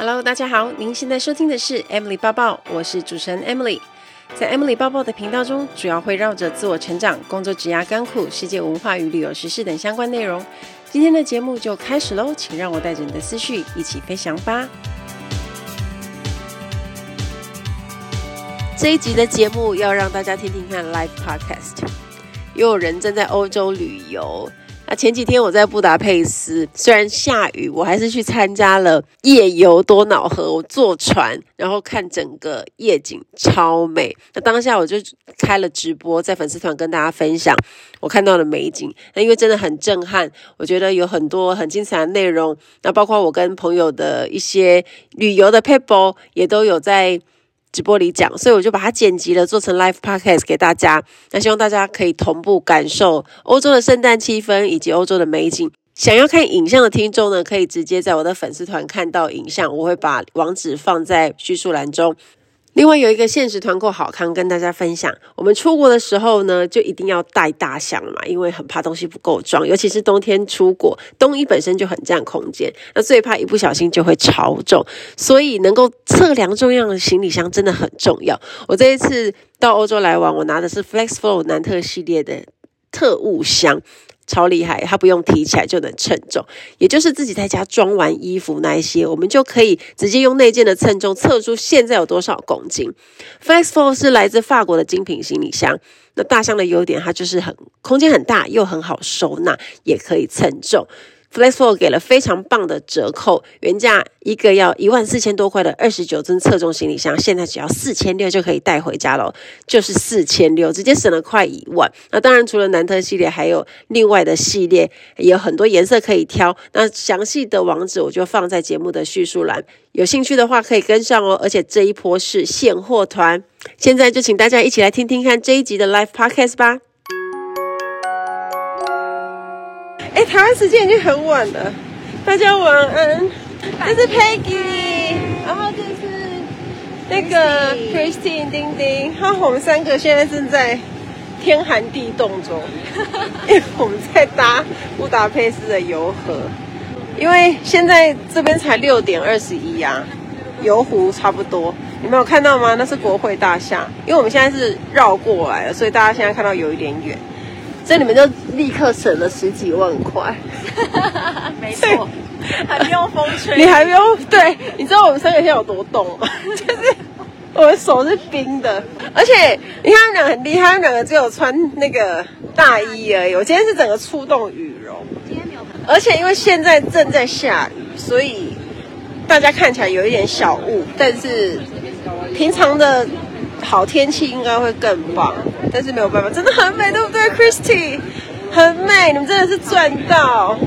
Hello，大家好，您现在收听的是 Emily 抱抱，我是主持人 Emily。在 Emily 抱抱的频道中，主要会绕着自我成长、工作、职涯、甘苦、世界文化与旅游时事等相关内容。今天的节目就开始喽，请让我带着你的思绪一起飞翔吧。这一集的节目要让大家听听看 Live Podcast，又有人正在欧洲旅游。那前几天我在布达佩斯，虽然下雨，我还是去参加了夜游多瑙河。我坐船，然后看整个夜景，超美。那当下我就开了直播，在粉丝团跟大家分享我看到的美景。那因为真的很震撼，我觉得有很多很精彩的内容。那包括我跟朋友的一些旅游的撇步，也都有在。直播里讲，所以我就把它剪辑了，做成 live podcast 给大家。那希望大家可以同步感受欧洲的圣诞气氛以及欧洲的美景。想要看影像的听众呢，可以直接在我的粉丝团看到影像，我会把网址放在叙述栏中。另外有一个限时团购好康跟大家分享，我们出国的时候呢，就一定要带大箱嘛，因为很怕东西不够装，尤其是冬天出国，冬衣本身就很占空间，那最怕一不小心就会超重，所以能够测量重量的行李箱真的很重要。我这一次到欧洲来玩，我拿的是 FlexFlow 南特系列的特务箱。超厉害，它不用提起来就能称重，也就是自己在家装完衣服那一些，我们就可以直接用内件的称重测出现在有多少公斤。Flex Four 是来自法国的精品行李箱，那大箱的优点，它就是很空间很大，又很好收纳，也可以称重。FlexFlow 给了非常棒的折扣，原价一个要一万四千多块的二十九吨测重行李箱，现在只要四千六就可以带回家了，就是四千六，直接省了快一万。那当然，除了南特系列，还有另外的系列，也有很多颜色可以挑。那详细的网址我就放在节目的叙述栏，有兴趣的话可以跟上哦。而且这一波是现货团，现在就请大家一起来听听看这一集的 Live Podcast 吧。哎，台湾时间已经很晚了，大家晚安。这是 Peggy，然后这是那个 Christine 丁丁，然后我们三个现在正在天寒地冻中，因为我们在搭布达佩斯的游河，因为现在这边才六点二十一啊，游湖差不多，你们有看到吗？那是国会大厦，因为我们现在是绕过来了，所以大家现在看到有一点远。所以你们就立刻省了十几万块，没错，还不用风吹，你还不用对，你知道我们三个现在有多冻吗？就是我的手是冰的，而且你看他们两个很厉害，他们两个只有穿那个大衣而已。我今天是整个出动羽绒，今天没有，而且因为现在正在下雨，所以大家看起来有一点小雾，但是平常的。好天气应该会更棒，但是没有办法，真的很美，对不对，Christy？很美，你们真的是赚到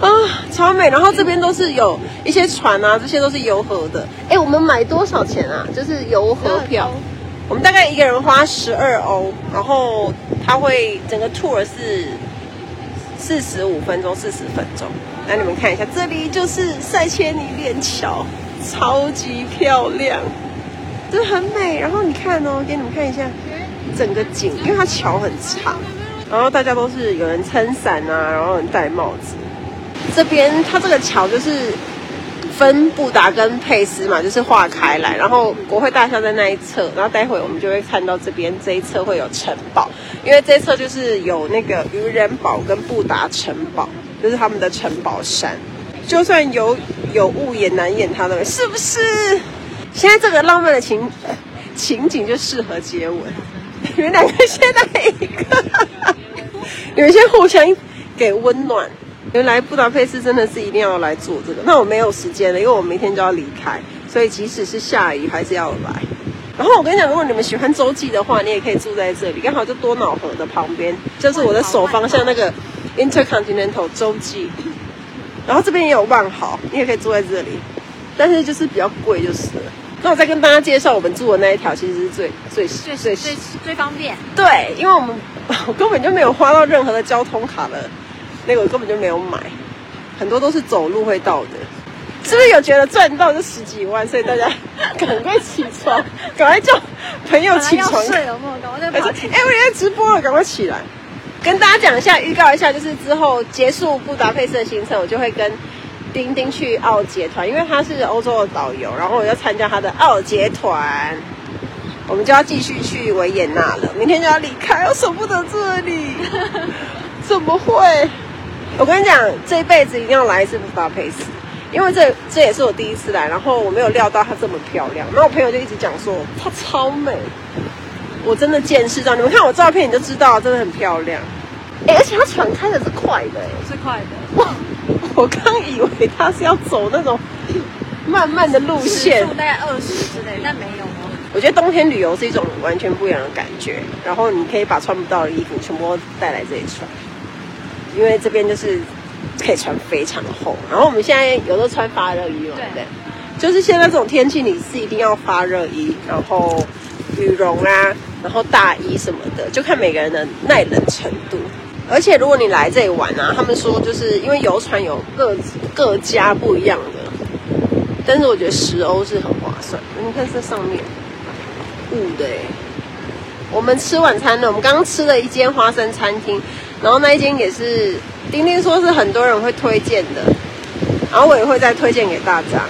啊，超美！然后这边都是有一些船啊，这些都是游河的。哎，我们买多少钱啊？就是游河票，我们大概一个人花十二欧，然后它会整个 tour 是四十五分钟，四十分钟。来，你们看一下，这里就是塞切尼链桥，超级漂亮。真的很美，然后你看哦，给你们看一下整个景，因为它桥很长，然后大家都是有人撑伞啊，然后有人戴帽子。这边它这个桥就是分布达跟佩斯嘛，就是划开来，然后国会大厦在那一侧，然后待会我们就会看到这边这一侧会有城堡，因为这一侧就是有那个渔人堡跟布达城堡，就是他们的城堡山，就算有有雾也难掩它的，是不是？现在这个浪漫的情情景就适合接吻，你们两个先来一个，你们先互相给温暖。原来布达佩斯真的是一定要来做这个，那我没有时间了，因为我明天就要离开，所以即使是下雨还是要来。然后我跟你讲，如果你们喜欢洲际的话，你也可以住在这里，刚好就多瑙河的旁边，就是我的手方向那个 Intercontinental 洲际。然后这边也有万豪，你也可以住在这里，但是就是比较贵，就是了。那我再跟大家介绍我们住的那一条，其实是最最最最最最方便。对，因为我们我根本就没有花到任何的交通卡的，那个我根本就没有买，很多都是走路会到的。是不是有觉得赚到这十几万？所以大家 赶快起床，赶快叫朋友起床。睡了，赶快在跑。哎，我也在直播了，赶快起来。跟大家讲一下，预告一下，就是之后结束布达佩斯的行程，我就会跟。丁丁去奥捷团，因为他是欧洲的导游，然后我要参加他的奥捷团，我们就要继续去维也纳了，明天就要离开，我舍不得这里，怎么会？我跟你讲，这一辈子一定要来一次布达佩斯，因为这这也是我第一次来，然后我没有料到它这么漂亮，然后我朋友就一直讲说它超美，我真的见识到，你们看我照片你就知道，真的很漂亮。哎，而且它船开的是快的，哎，是快的。哇，我刚以为他是要走那种慢慢的路线，大概二十之类，但没有哦。我觉得冬天旅游是一种完全不一样的感觉，然后你可以把穿不到的衣服全部带来这里穿，因为这边就是可以穿非常厚。然后我们现在有的穿发热衣嘛，对，对，就是现在这种天气你是一定要发热衣，然后羽绒啊，然后大衣什么的，就看每个人的耐冷程度。而且如果你来这里玩啊，他们说就是因为游船有各各家不一样的，但是我觉得十欧是很划算。你看这上面雾的哎，我们吃晚餐呢，我们刚刚吃了一间花生餐厅，然后那一间也是丁丁说是很多人会推荐的，然后我也会再推荐给大家。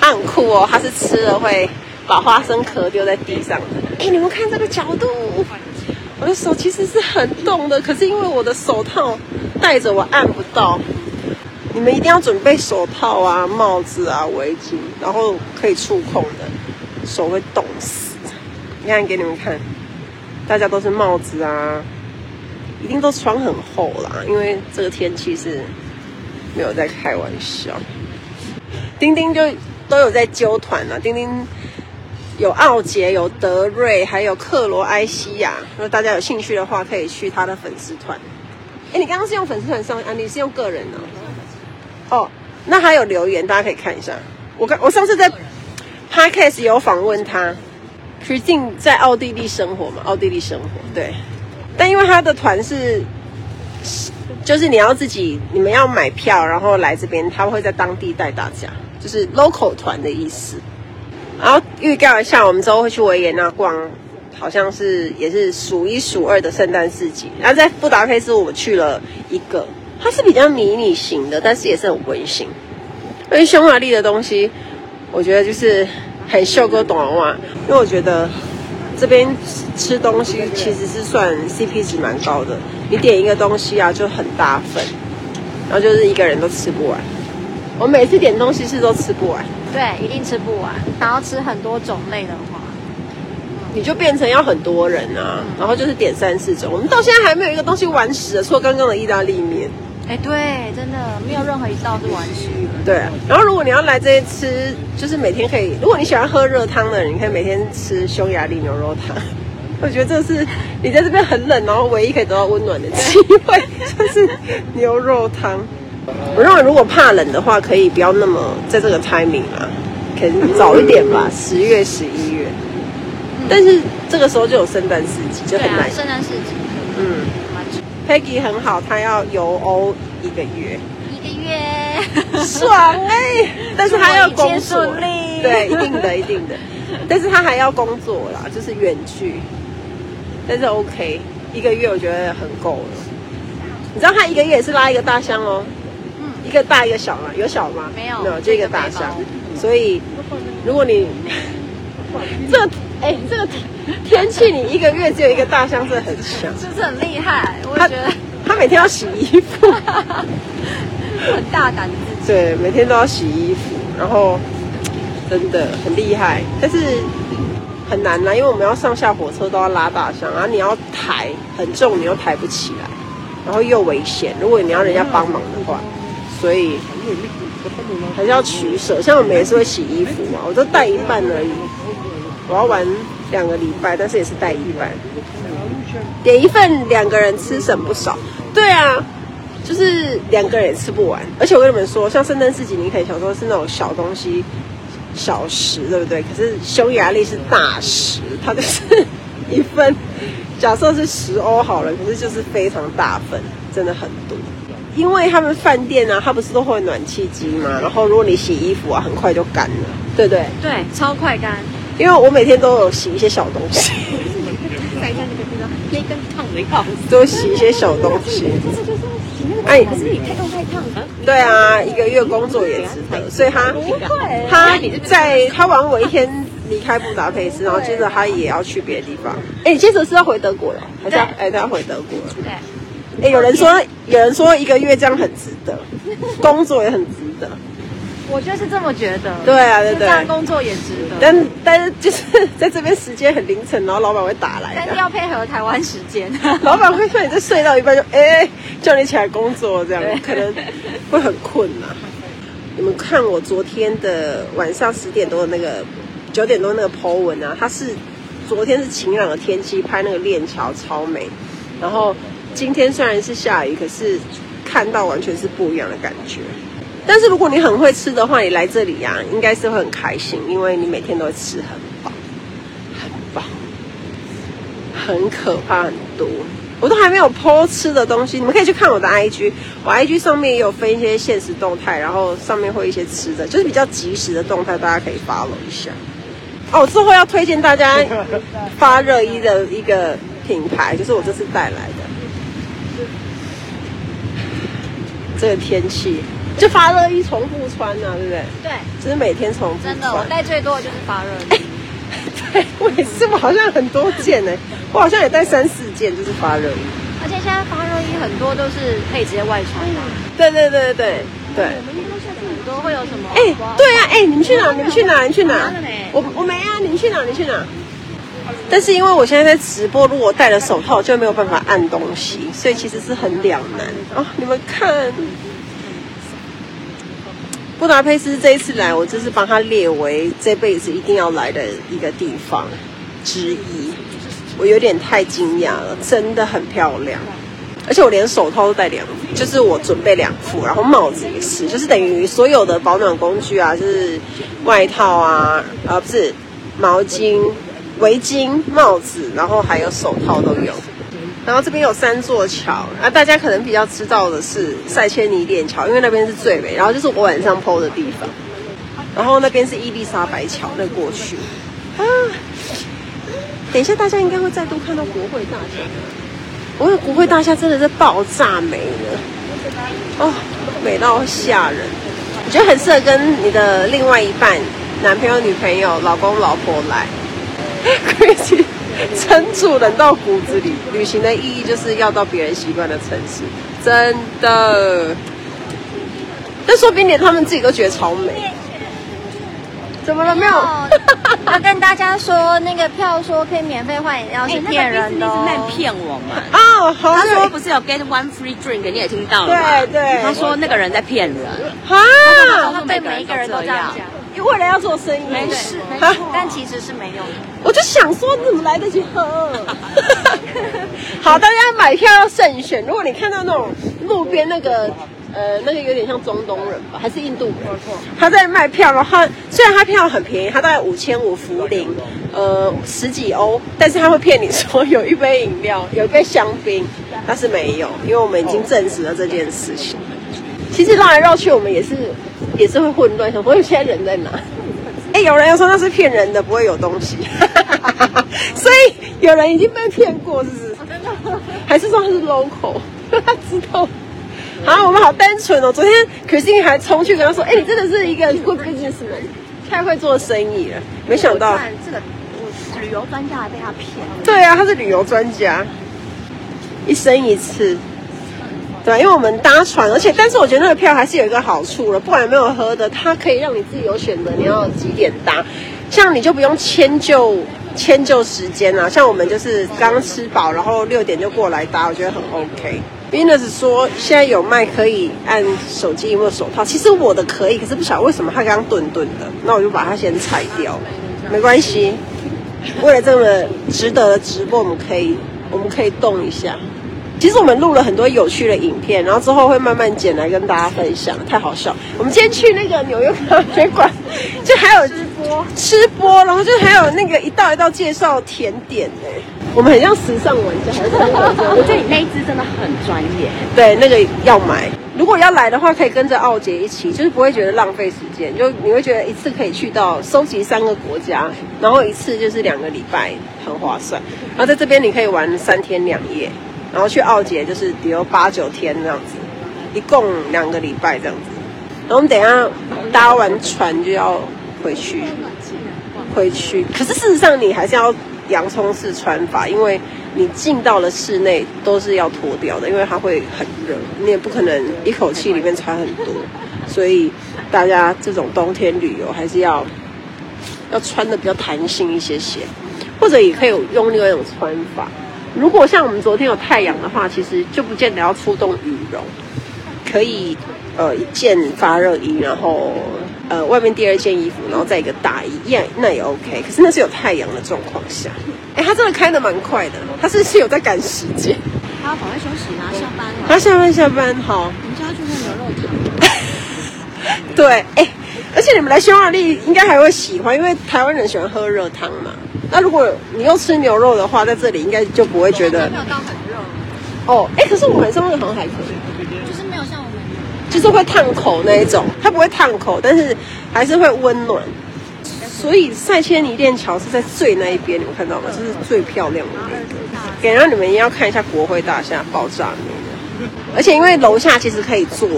它很酷哦，他是吃了会把花生壳丢在地上的。哎，你们看这个角度。我的手其实是很冻的，可是因为我的手套戴着，我按不到。你们一定要准备手套啊、帽子啊、围巾，然后可以触控的，手会冻死。你看，给你们看，大家都是帽子啊，一定都穿很厚啦，因为这个天气是没有在开玩笑。丁丁就都有在揪团了，丁丁。有奥杰，有德瑞，还有克罗埃西亚。如果大家有兴趣的话，可以去他的粉丝团。哎，你刚刚是用粉丝团上啊？你是用个人呢？哦，那还有留言，大家可以看一下。我刚我上次在 Podcast 有访问他确定在奥地利生活嘛？奥地利生活对，但因为他的团是，就是你要自己，你们要买票，然后来这边，他会在当地带大家，就是 local 团的意思。然后预告一下，我们之后会去维也纳逛，好像是也是数一数二的圣诞市集。然后在布达佩斯，我去了一个，它是比较迷你型的，但是也是很温馨。因为匈牙利的东西，我觉得就是很秀哥短袜，因为我觉得这边吃东西其实是算 CP 值蛮高的。你点一个东西啊，就很大份，然后就是一个人都吃不完。我每次点东西是都吃不完。对，一定吃不完。然后吃很多种类的话，你就变成要很多人啊，嗯、然后就是点三四种。我们到现在还没有一个东西完食的，除了刚刚的意大利面。哎，对，真的没有任何一道是完食的。对，然后如果你要来这些吃，就是每天可以。如果你喜欢喝热汤的人，你可以每天吃匈牙利牛肉汤。我觉得这是你在这边很冷，然后唯一可以得到温暖的机会，就是牛肉汤。我认为，如果怕冷的话，可以不要那么在这个 timing 啊，可能早一点吧，十月、十一月。但是这个时候就有圣诞市集，就很难。圣诞市集，嗯，Peggy 很好，她要游欧一个月，一个月，爽哎、欸！但是她要工作，对，一定的，一定的。但是她还要工作啦，就是远距，但是 OK，一个月我觉得很够了。你知道她一个月也是拉一个大箱哦。一个大一个小嘛？有小吗？没有，没有，就一个大箱。所以，如果你 这个哎，这个天气，你一个月只有一个大箱，真的很强，是不是很厉害？我觉得他每天要洗衣服，很大胆的自己。对，每天都要洗衣服，然后真的很厉害，但是很难啦，因为我们要上下火车都要拉大箱，然后你要抬很重，你又抬不起来，然后又危险。如果你要人家帮忙的话。所以还是要取舍，像我们也是会洗衣服嘛，我都带一半而已。我要玩两个礼拜，但是也是带一半。点一份两个人吃省不少。对啊，就是两个人也吃不完。而且我跟你们说，像圣诞市集，你可以想说是那种小东西、小食，对不对？可是匈牙利是大食，它就是一份，假设是十欧好了，可是就是非常大份，真的很多。因为他们饭店啊，它不是都会有暖气机嘛，然后如果你洗衣服啊，很快就干了，对不对？对，超快干。因为我每天都有洗一些小东西。看一下那个地方，可以更烫的一个。都洗一些小东西。这就是洗那个，可是你太烫太烫。对啊，一个月工作也值得，所以他他在他玩我一天离开布达佩斯，然后接着他也要去别的地方。哎，你接着是要回德国了，还是要哎他要回德国了？对。哎，有人说有人说一个月这样很值得，工作也很值得。我就是这么觉得。对啊，对对。这样工作也值得。但但是就是 在这边时间很凌晨，然后老板会打来。但是要配合台湾时间。老板会说你在睡到一半就哎叫你起来工作，这样可能会很困呐、啊。你们看我昨天的晚上十点多的那个九点多那个 po 文啊，它是昨天是晴朗的天气拍那个链桥超美，然后今天虽然是下雨，可是看到完全是不一样的感觉。但是如果你很会吃的话，你来这里呀、啊，应该是会很开心，因为你每天都会吃很饱，很饱，很可怕，很多。我都还没有 po 吃的东西，你们可以去看我的 IG，我 IG 上面也有分一些现实动态，然后上面会一些吃的，就是比较即时的动态，大家可以 follow 一下。哦，之后要推荐大家发热衣的一个品牌，就是我这次带来的。这个天气。就发热衣重复穿呐、啊，对不对？对，就是每天重复穿。真的，我带最多的就是发热衣。对，我也是，我好像很多件呢，我好像也带三四件，就是发热衣。而且现在发热衣很多都是可以直接外穿的。对对对对对。我们下去很多会有什么？哎，对啊，哎，你们去哪？你们去哪？你去哪？我我没啊，你们去哪？你去哪？但是因为我现在在直播，如果戴了手套就没有办法按东西，所以其实是很两难哦。你们看。布达佩斯这一次来，我就是帮他列为这辈子一定要来的一个地方之一。我有点太惊讶了，真的很漂亮，而且我连手套都带两副，就是我准备两副，然后帽子也是，就是等于所有的保暖工具啊，就是外套啊，啊不是毛巾、围巾、帽子，然后还有手套都有。然后这边有三座桥，啊，大家可能比较知道的是塞切尼链桥，因为那边是最美。然后就是我晚上 PO 的地方，然后那边是伊丽莎白桥，那过去啊。等一下，大家应该会再度看到国会大厦。我的国会大厦真的是爆炸美了，哦，美到吓人。我觉得很适合跟你的另外一半，男朋友、女朋友、老公、老婆来。可以去。撑住，冷到骨子里。旅行的意义就是要到别人习惯的城市，真的。但说不定连他们自己都觉得超美。怎么了？没有。要跟大家说，那个票说可以免费换饮料是骗人的，哦，那个、骗我们。哦，好。他说不是有 get one free drink，你也听到了对对。他说那个人在骗人。啊。他对每一个人都这样讲。为了要做生意，没事，但其实是没有的。我就想说，你怎么来得及喝？好，大家买票要慎选。如果你看到那种路边那个，呃，那个有点像中东人吧，还是印度人，他在卖票的话，虽然他票很便宜，他大概五千五福林，呃，十几欧，但是他会骗你说有一杯饮料，有一杯香槟，但是没有，因为我们已经证实了这件事情。其实绕来绕去，我们也是也是会混乱，想说现在人在哪？哎，有人要说那是骗人的，不会有东西，所以有人已经被骗过，是不是？还是说他是 local？他知道？好，我们好单纯哦。昨天 Christine 还冲去跟他说：“哎，你真的是一个 good businessman，太会做生意了。”没想到这个我旅游专家还被他骗了。对啊，他是旅游专家，一生一次。对，因为我们搭船，而且但是我觉得那个票还是有一个好处了，不管有没有喝的，它可以让你自己有选择，你要几点搭，像你就不用迁就迁就时间啊。像我们就是刚吃饱，然后六点就过来搭，我觉得很 OK。Venus 说现在有卖可以按手机有没有手套，其实我的可以，可是不晓得为什么它刚刚顿顿的，那我就把它先拆掉，没关系。为了这么值得的直播，我们可以我们可以动一下。其实我们录了很多有趣的影片，然后之后会慢慢剪来跟大家分享，太好笑。我们今天去那个纽约咖啡馆，就还有吃播，吃播，然后就还有那个一道一道介绍甜点，我们很像时尚玩家，还是很我觉得你那一支真的很专业。对，那个要买。如果要来的话，可以跟着奥杰一起，就是不会觉得浪费时间，就你会觉得一次可以去到收集三个国家，然后一次就是两个礼拜，很划算。然后在这边你可以玩三天两夜。然后去奥捷就是比如八九天这样子，一共两个礼拜这样子。然后我们等一下搭完船就要回去，回去。可是事实上你还是要洋葱式穿法，因为你进到了室内都是要脱掉的，因为它会很热，你也不可能一口气里面穿很多。所以大家这种冬天旅游还是要要穿的比较弹性一些些，或者也可以用另外一种穿法。如果像我们昨天有太阳的话，其实就不见得要出动羽绒，可以呃一件发热衣，然后呃外面第二件衣服，然后再一个大衣，也那也 OK。可是那是有太阳的状况下，哎，他真的开的蛮快的，他是是有在赶时间。他要赶快休息啦，下班了。他下班下班好。我们家去喝牛肉汤。对，哎，而且你们来匈牙利应该还会喜欢，因为台湾人喜欢喝热汤嘛。那如果你又吃牛肉的话，在这里应该就不会觉得没有到很热哦。哎，可是我们上面好像还可以，就是没有像我们，就是会烫口那一种，它不会烫口，但是还是会温暖。所以塞切尼链桥是在最那一边，你们看到吗？就是最漂亮的那个。给让你们一定要看一下国会大厦爆炸那个，而且因为楼下其实可以坐，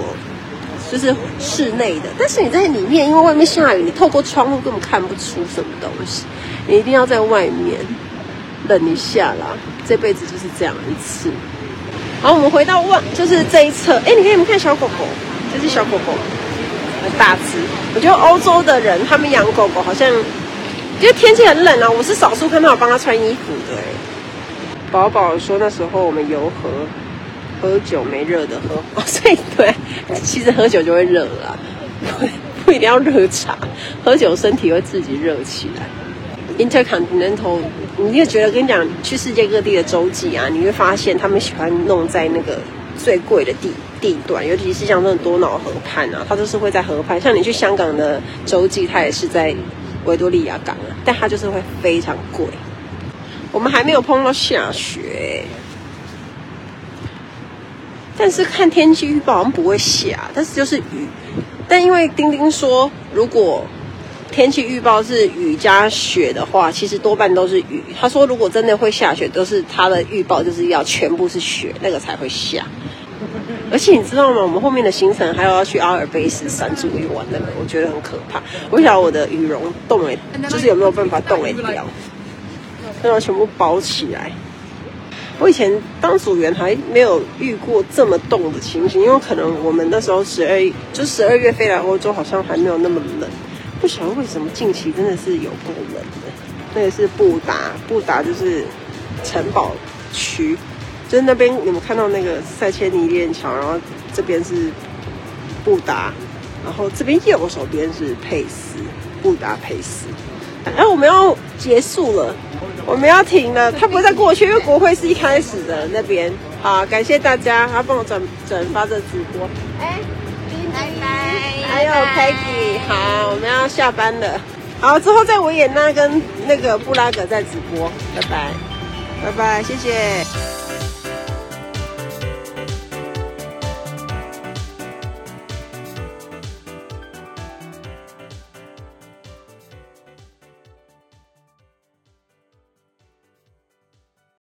就是室内的，但是你在里面，因为外面下雨，你透过窗户根本看不出什么东西。你一定要在外面冷一下啦，这辈子就是这样一次。好，我们回到外，就是这一侧。哎，你看，你们看小狗狗，这是小狗狗，很大只。我觉得欧洲的人他们养狗狗好像，因为天气很冷啊，我是少数看到我帮他穿衣服的。宝宝说那时候我们游河，喝酒没热的喝，哦，所以对，其实喝酒就会热了，不 不一定要热茶，喝酒身体会自己热起来。Intercontinental，你就觉得跟你讲去世界各地的洲际啊，你会发现他们喜欢弄在那个最贵的地地段，尤其是像这种多瑙河畔啊，它都是会在河畔。像你去香港的洲际，它也是在维多利亚港啊，但它就是会非常贵。我们还没有碰到下雪，但是看天气预报好像不会下，但是就是雨。但因为丁丁说，如果天气预报是雨加雪的话，其实多半都是雨。他说，如果真的会下雪，都是他的预报就是要全部是雪，那个才会下。而且你知道吗？我们后面的行程还有要去阿尔卑斯山住一晚，那个我觉得很可怕。我不晓得我的羽绒冻了，就是有没有办法冻诶掉，让它全部包起来。我以前当组员还没有遇过这么冻的情形，因为可能我们那时候十二就十二月飞来欧洲，好像还没有那么冷。不晓得为什么近期真的是有够冷的。那个是布达，布达就是城堡区，就是那边你们看到那个塞切尼链桥，然后这边是布达，然后这边右手边是佩斯，布达佩斯。哎我们要结束了，我们要停了，他不会再过去，因为国会是一开始的那边。好，感谢大家，他帮我转转发这直播。哎。拜拜，还有 Peggy，好，我们要下班了。好，之后在维也纳跟那个布拉格再直播，拜拜，拜拜，谢谢。